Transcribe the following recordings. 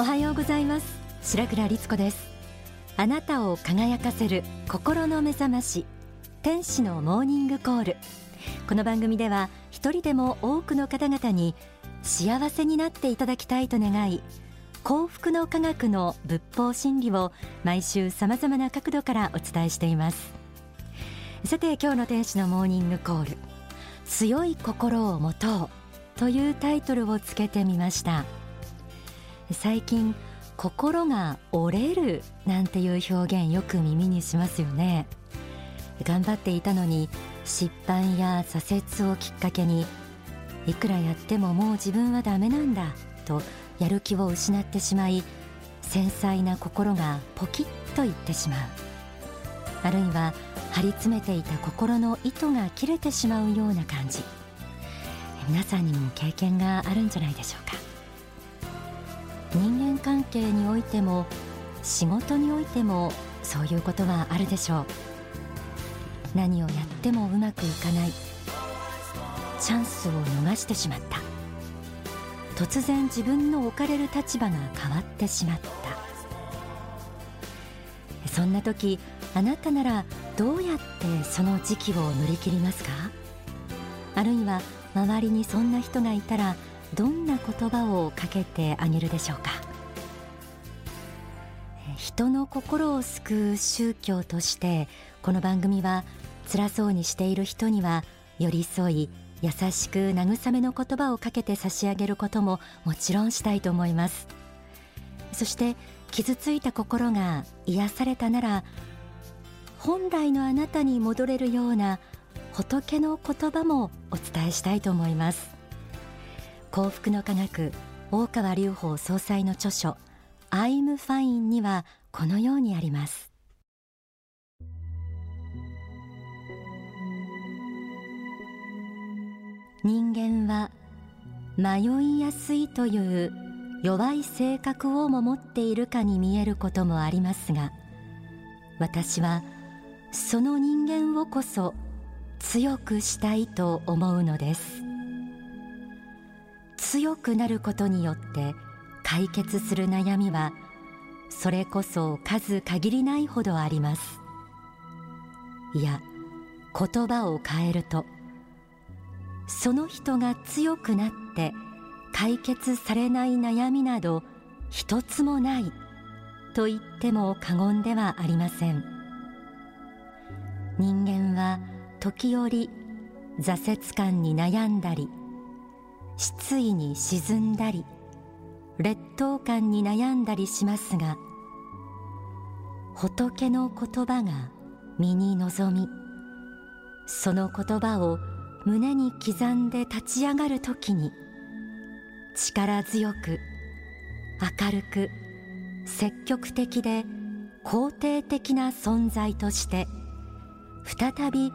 おはようございます。白倉律子です。あなたを輝かせる心の目覚まし。天使のモーニングコール。この番組では一人でも多くの方々に幸せになっていただきたいと願い幸福の科学の仏法真理を毎週さまざまな角度からお伝えしています。さて今日の天使のモーニングコール。強い心を持とうというタイトルをつけてみました。最近心が折れるなんていう表現よく耳にしますよね。頑張っていたのに失敗や挫折をきっかけにいくらやってももう自分はダメなんだとやる気を失ってしまい繊細な心がポキッといってしまう。あるいは張り詰めていた心の糸が切れてしまうような感じ。皆さんにも経験があるんじゃないでしょうか。人間関係においても仕事においてもそういうことはあるでしょう。何をやってもうまくいかない。チャンスを逃してしまった。突然自分の置かれる立場が変わってしまった。そんな時あなたならどうやってその時期を乗り切りますか？あるいは周りにそんな人がいたらどんな言葉をかけてあげるでしょうか？人の心を救う宗教としてこの番組は辛そうにしている人には寄り添い優しく慰めの言葉をかけて差し上げることももちろんしたいと思います。そして傷ついた心が癒されたなら本来のあなたに戻れるような仏の言葉もお伝えしたいと思います。幸福の科学大川隆法総裁の著書「I'm Fine」にはこのようにあります。人間は迷いやすいという弱い性格をも持っているかに見えることもありますが私はその人間をこそ強くしたいと思うのです。強くなることによって解決する悩みはそれこそ数限りないほどあります。いや言葉を変えるとその人が強くなって解決されない悩みなど一つもないと言っても過言ではありません。人間は時折挫折感に悩んだり失意に沈んだり劣等感に悩んだりしますが仏の言葉が身に望みその言葉を胸に刻んで立ち上がるときに力強く明るく積極的で肯定的な存在として再び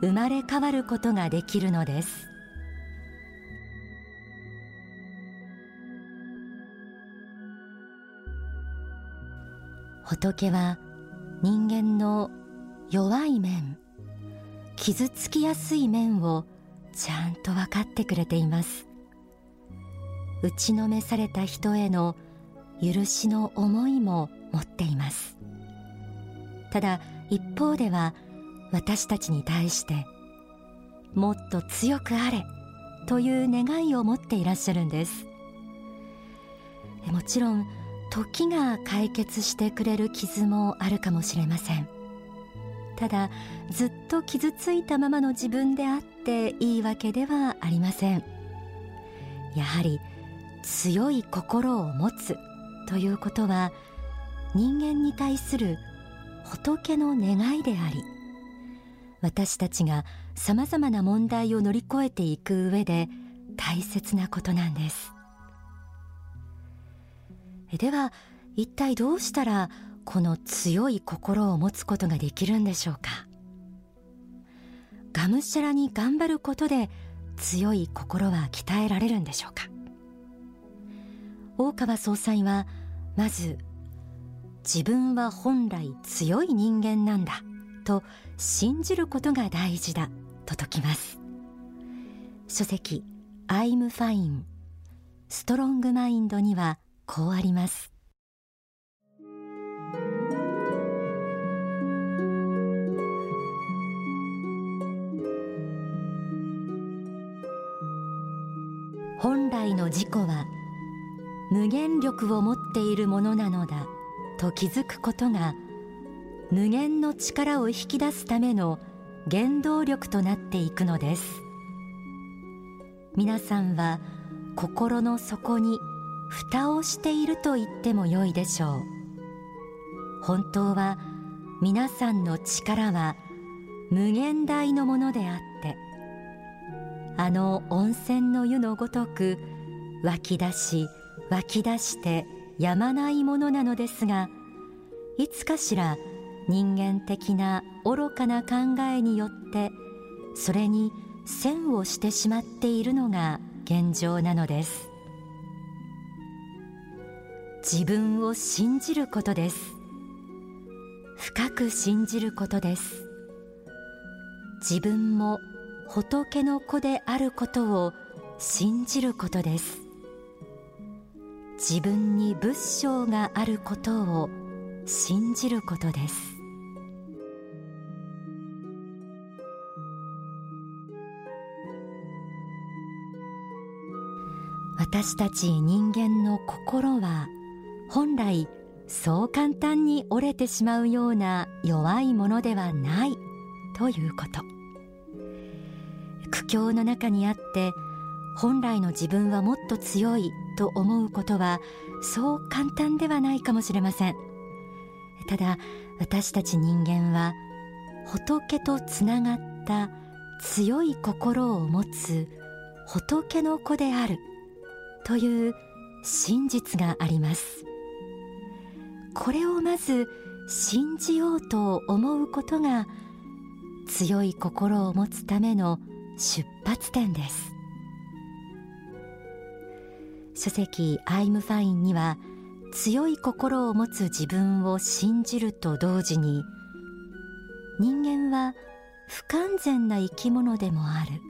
生まれ変わることができるのです。仏は人間の弱い面傷つきやすい面をちゃんと分かってくれています。打ちのめされた人への許しの思いも持っています。ただ一方では私たちに対してもっと強くあれという願いを持っていらっしゃるんです。もちろん時が解決してくれる傷もあるかもしれません。ただずっと傷ついたままの自分であっていいわけではありません。やはり強い心を持つということは人間に対する仏の願いであり私たちがさまざまな問題を乗り越えていく上で大切なことなんです。では一体どうしたらこの強い心を持つことができるんでしょうか？がむしゃらに頑張ることで強い心は鍛えられるんでしょうか？大川総裁はまず自分は本来強い人間なんだと信じることが大事だと説きます。書籍 I'm fine ストロングマインドにはこうあります。本来の自己は無限力を持っているものなのだと気づくことが無限の力を引き出すための原動力となっていくのです。皆さんは心の底に蓋をしていると言ってもよいでしょう。本当は皆さんの力は無限大のものであってあの温泉の湯のごとく湧き出し湧き出してやまないものなのですがいつかしら人間的な愚かな考えによってそれに線をしてしまっているのが現状なのです。自分を信じることです。深く信じることです。自分も仏の子であることを信じることです。自分に仏性があることを信じることです。私たち人間の心は本来そう簡単に折れてしまうような弱いものではないということ。苦境の中にあって本来の自分はもっと強いと思うことはそう簡単ではないかもしれません。ただ私たち人間は仏とつながった強い心を持つ仏の子であるという真実があります。これをまず信じようと思うことが強い心を持つための出発点です。書籍アイムファインには強い心を持つ自分を信じると同時に人間は不完全な生き物でもある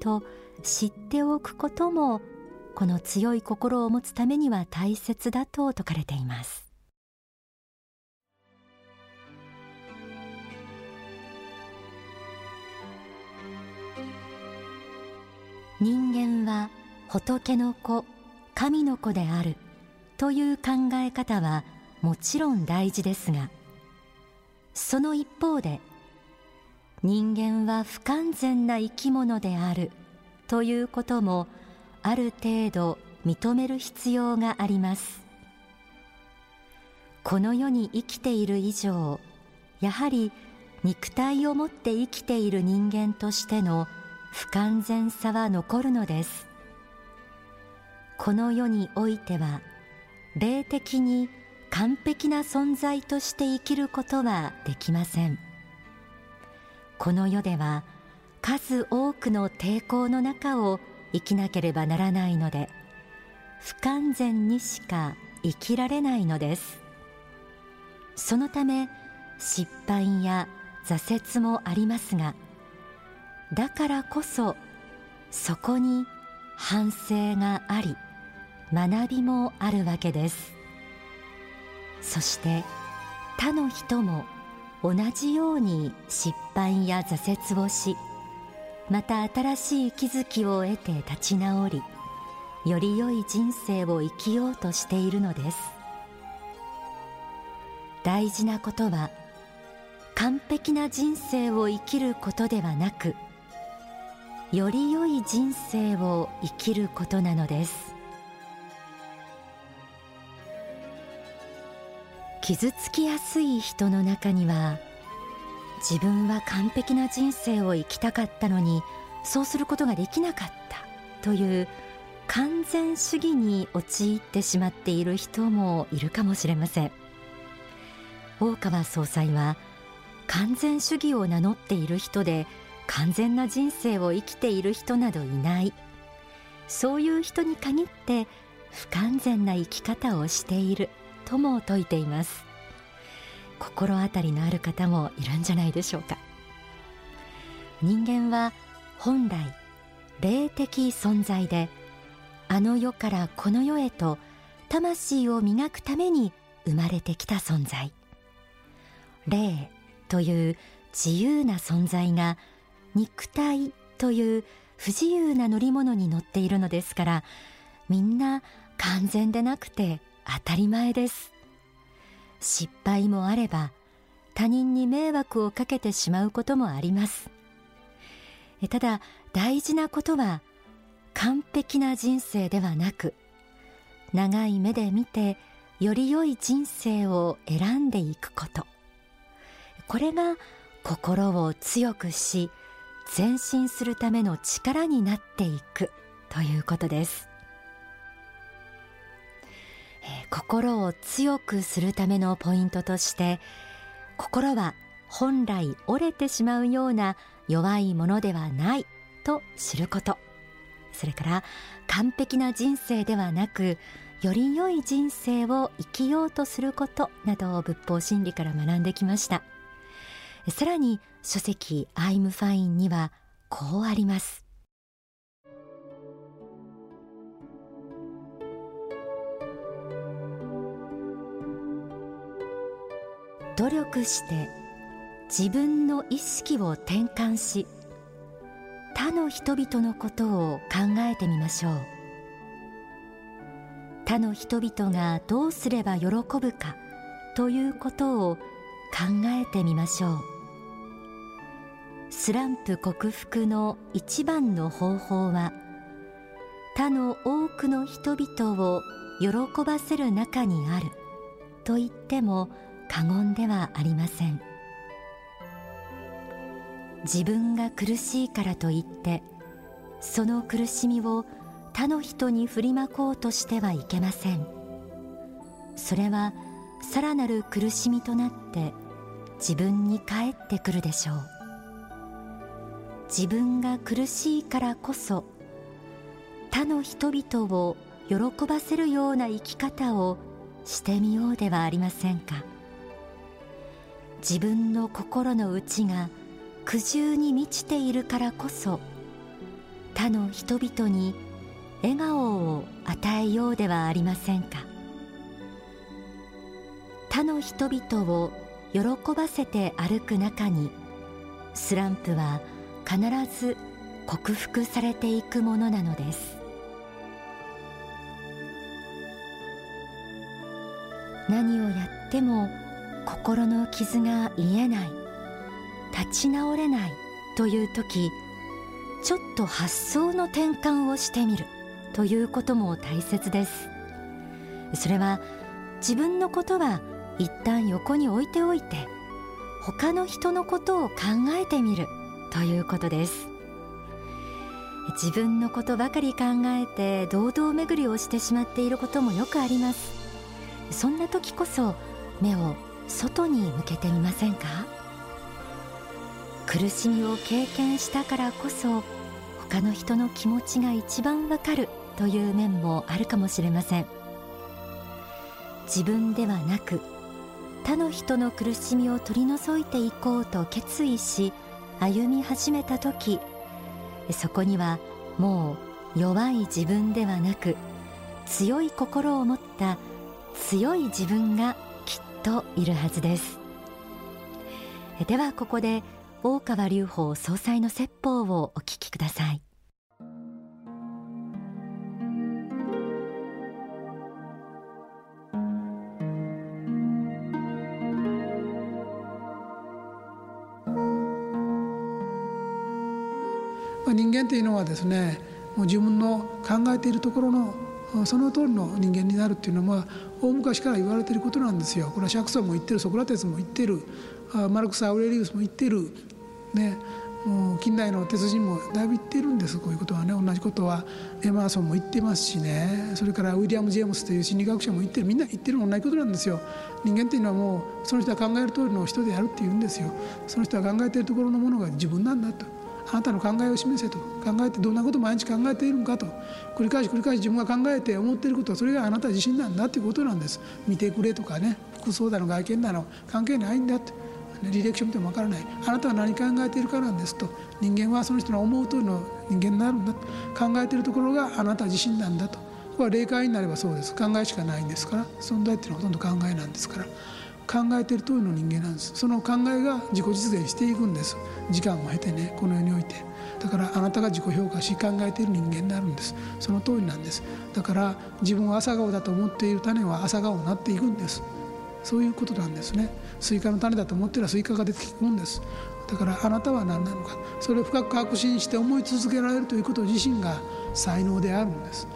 と知っておくこともこの強い心を持つためには大切だと説かれています。人間は仏の子神の子であるという考え方はもちろん大事ですがその一方で人間は不完全な生き物であるということもある程度認める必要があります。この世に生きている以上やはり肉体を持って生きている人間としての不完全さは残るのです。この世においては霊的に完璧な存在として生きることはできません。この世では数多くの抵抗の中を生きなければならないので不完全にしか生きられないのです。そのため失敗や挫折もありますがだからこそそこに反省があり学びもあるわけです。そして他の人も同じように失敗や挫折をしまた新しい気づきを得て立ち直りより良い人生を生きようとしているのです。大事なことは完璧な人生を生きることではなくより良い人生を生きることなのです。傷つきやすい人の中には自分は完璧な人生を生きたかったのにそうすることができなかったという完全主義に陥ってしまっている人もいるかもしれません。大川総裁は完全主義を名乗っている人で完全な人生を生きている人などいない。そういう人に限って不完全な生き方をしているとも説いています。心当たりのある方もいるんじゃないでしょうか。人間は本来霊的存在であの世からこの世へと魂を磨くために生まれてきた存在。霊という自由な存在が肉体という不自由な乗り物に乗っているのですからみんな完全でなくて当たり前です。失敗もあれば他人に迷惑をかけてしまうこともあります。ただ大事なことは完璧な人生ではなく長い目で見てより良い人生を選んでいくこと。これが心を強くし前進するための力になっていく。ということです、えー、心を強くするためのポイントとして心は本来折れてしまうような弱いものではない。と知ること。それから完璧な人生ではなくより良い人生を生きようとすることなどを仏法真理から学んできました。さらに書籍アイムファインにはこうあります。努力して自分の意識を転換し他の人々のことを考えてみましょう。他の人々がどうすれば喜ぶかということを考えてみましょう。スランプ克服の一番の方法は他の多くの人々を喜ばせる中にあると言っても過言ではありません。自分が苦しいからといってその苦しみを他の人に振りまこうとしてはいけません。それはさらなる苦しみとなって自分に返ってくるでしょう。自分が苦しいからこそ他の人々を喜ばせるような生き方をしてみようではありませんか。自分の心の内が苦渋に満ちているからこそ他の人々に笑顔を与えようではありませんか。他の人々を喜ばせて歩く中にスランプは必ず克服されていくものなのです。何をやっても心の傷が癒えない立ち直れないという時ちょっと発想の転換をしてみるということも大切です。それは自分のことは一旦横に置いておいて他の人のことを考えてみるということです。自分のことばかり考えて堂々巡りをしてしまっていることもよくあります。そんな時こそ目を外に向けてみませんか？苦しみを経験したからこそ他の人の気持ちが一番わかるという面もあるかもしれません。自分ではなく他の人の苦しみを取り除いていこうと決意し歩み始めた時そこにはもう弱い自分ではなく強い心を持った強い自分がきっといるはずです。ではここで大川隆法総裁の説法をお聞きください。人間というのはですねもう自分の考えているところのその通りの人間になるっていうのは大昔から言われていることなんですよ。これは釈尊も言ってるソクラテスも言ってるマルクス・アウレリウスも言ってる、ね、もう近代の鉄人もだいぶ言ってるんですこういうことはね同じことはエマーソンも言ってますしねそれからウィリアム・ジェームスという心理学者も言ってるみんな言ってる同じことなんですよ。人間っていうのはもうその人が考える通りの人であるっていうんですよ。その人が考えているところのものが自分なんだと。あなたの考えを示せと。考えてどんなことを毎日考えているのかと。繰り返し繰り返し自分が考えて思っていることはそれがあなた自身なんだということなんです。見てくれとかね。服装だの外見だの。関係ないんだって。履歴書見ても分からない。あなたは何考えているかなんですと。人間はその人の思う通りの人間になるんだと考えているところがあなた自身なんだと。これは霊界になればそうです。考えしかないんですから。存在っていうのはほとんど考えなんですから。考えてる通りの人間なんです。その考えが自己実現していくんです。時間を経てねこの世において。だからあなたが自己評価し考えている人間になるんです。その通りなんです。だから自分は朝顔だと思っている種は朝顔になっていくんです。そういうことなんですね。スイカの種だと思ってたらスイカが出てくるんです。だからあなたは何なのか。それを深く確信して思い続けられるということ自身が才能であるんです。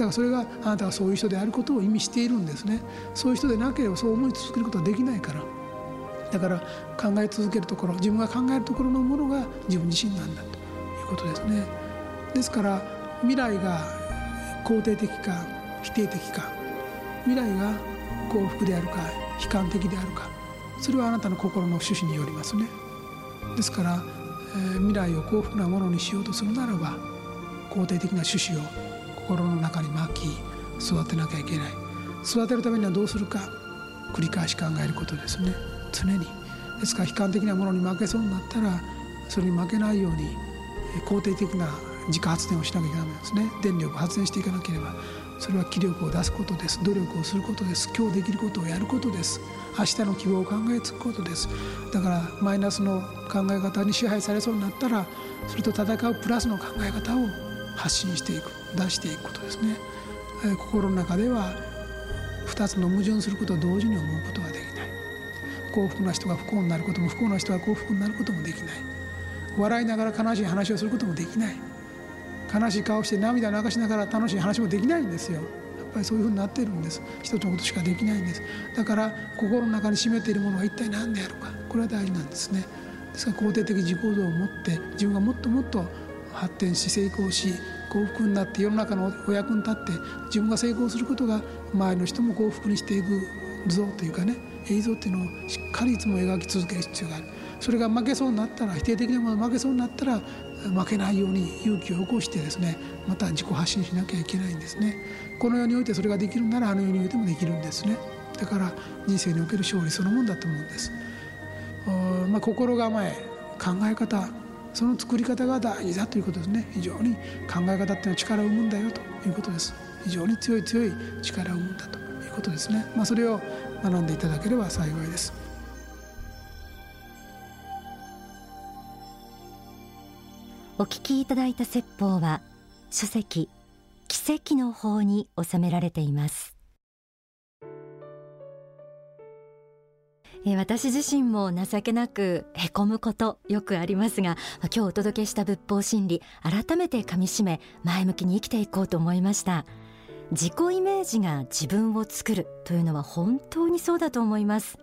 からそれがあなたがそういう人であることを意味しているんですね。そういう人でなければそう思い続けることはできないから。だから考え続けるところ自分が考えるところのものが自分自身なんだと。いうことですね。ですから未来が肯定的か否定的か。未来が幸福であるか悲観的であるか。それはあなたの心の趣旨によりますね。ですから、えー、未来を幸福なものにしようとするならば肯定的な趣旨を心の中に巻き育てなきゃいけない。育てるためにはどうするか繰り返し考えることですね。常に。ですから悲観的なものに負けそうになったらそれに負けないように肯定的な自家発電をしなきゃいけないんですね。電力発電していかなければそれは気力を出すことです。努力をすることです。今日できることをやることです。明日の希望を考えつくことです。だからマイナスの考え方に支配されそうになったらそれと戦うプラスの考え方を発信していく出していくことですね。心の中では2つの矛盾することを同時に思うことができない。幸福な人が不幸になることも不幸な人が幸福になることもできない。笑いながら悲しい話をすることもできない。悲しい顔して涙流しながら楽しい話もできないんですよ。やっぱりそういうふうになってるんです。一つのことしかできないんです。だから心の中に秘めているものは一体何であるか。これは大事なんですね。ですから肯定的自己像を持って自分がもっともっと発展し成功し幸福になって世の中のお役に立って自分が成功することが周りの人も幸福にしていく像というかね映像っていうのをしっかりいつも描き続ける必要がある。それが負けそうになったら否定的なもの負けそうになったら負けないように勇気を起こしてですねまた自己発信しなきゃいけないんですね。この世においてそれができるならあの世においてもできるんですね。だから人生における勝利そのものだと思うんです。まあ、心構え考え方その作り方が大事だということですね。非常に考え方っていうのは力を生むんだよということです。非常に強い強い力を生むんだということですね、まあ、それを学んでいただければ幸いです。お聞きいただいた説法は書籍奇跡の法に収められています。え私自身も情けなくへこむことよくありますが今日お届けした仏法真理改めてかみしめ前向きに生きていこうと思いました。自己イメージが自分を作るというのは本当にそうだと思います。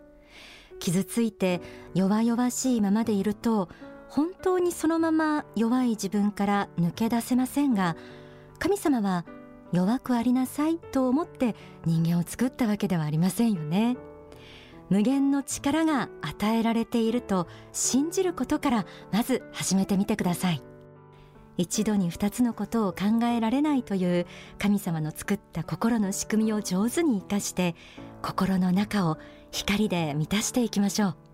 傷ついて弱々しいままでいると本当にそのまま弱い自分から抜け出せませんが神様は弱くありなさいと思って人間を作ったわけではありませんよね。無限の力が与えられていると信じることからまず始めてみてください。一度に二つのことを考えられないという神様の作った心の仕組みを上手に生かして心の中を光で満たしていきましょう。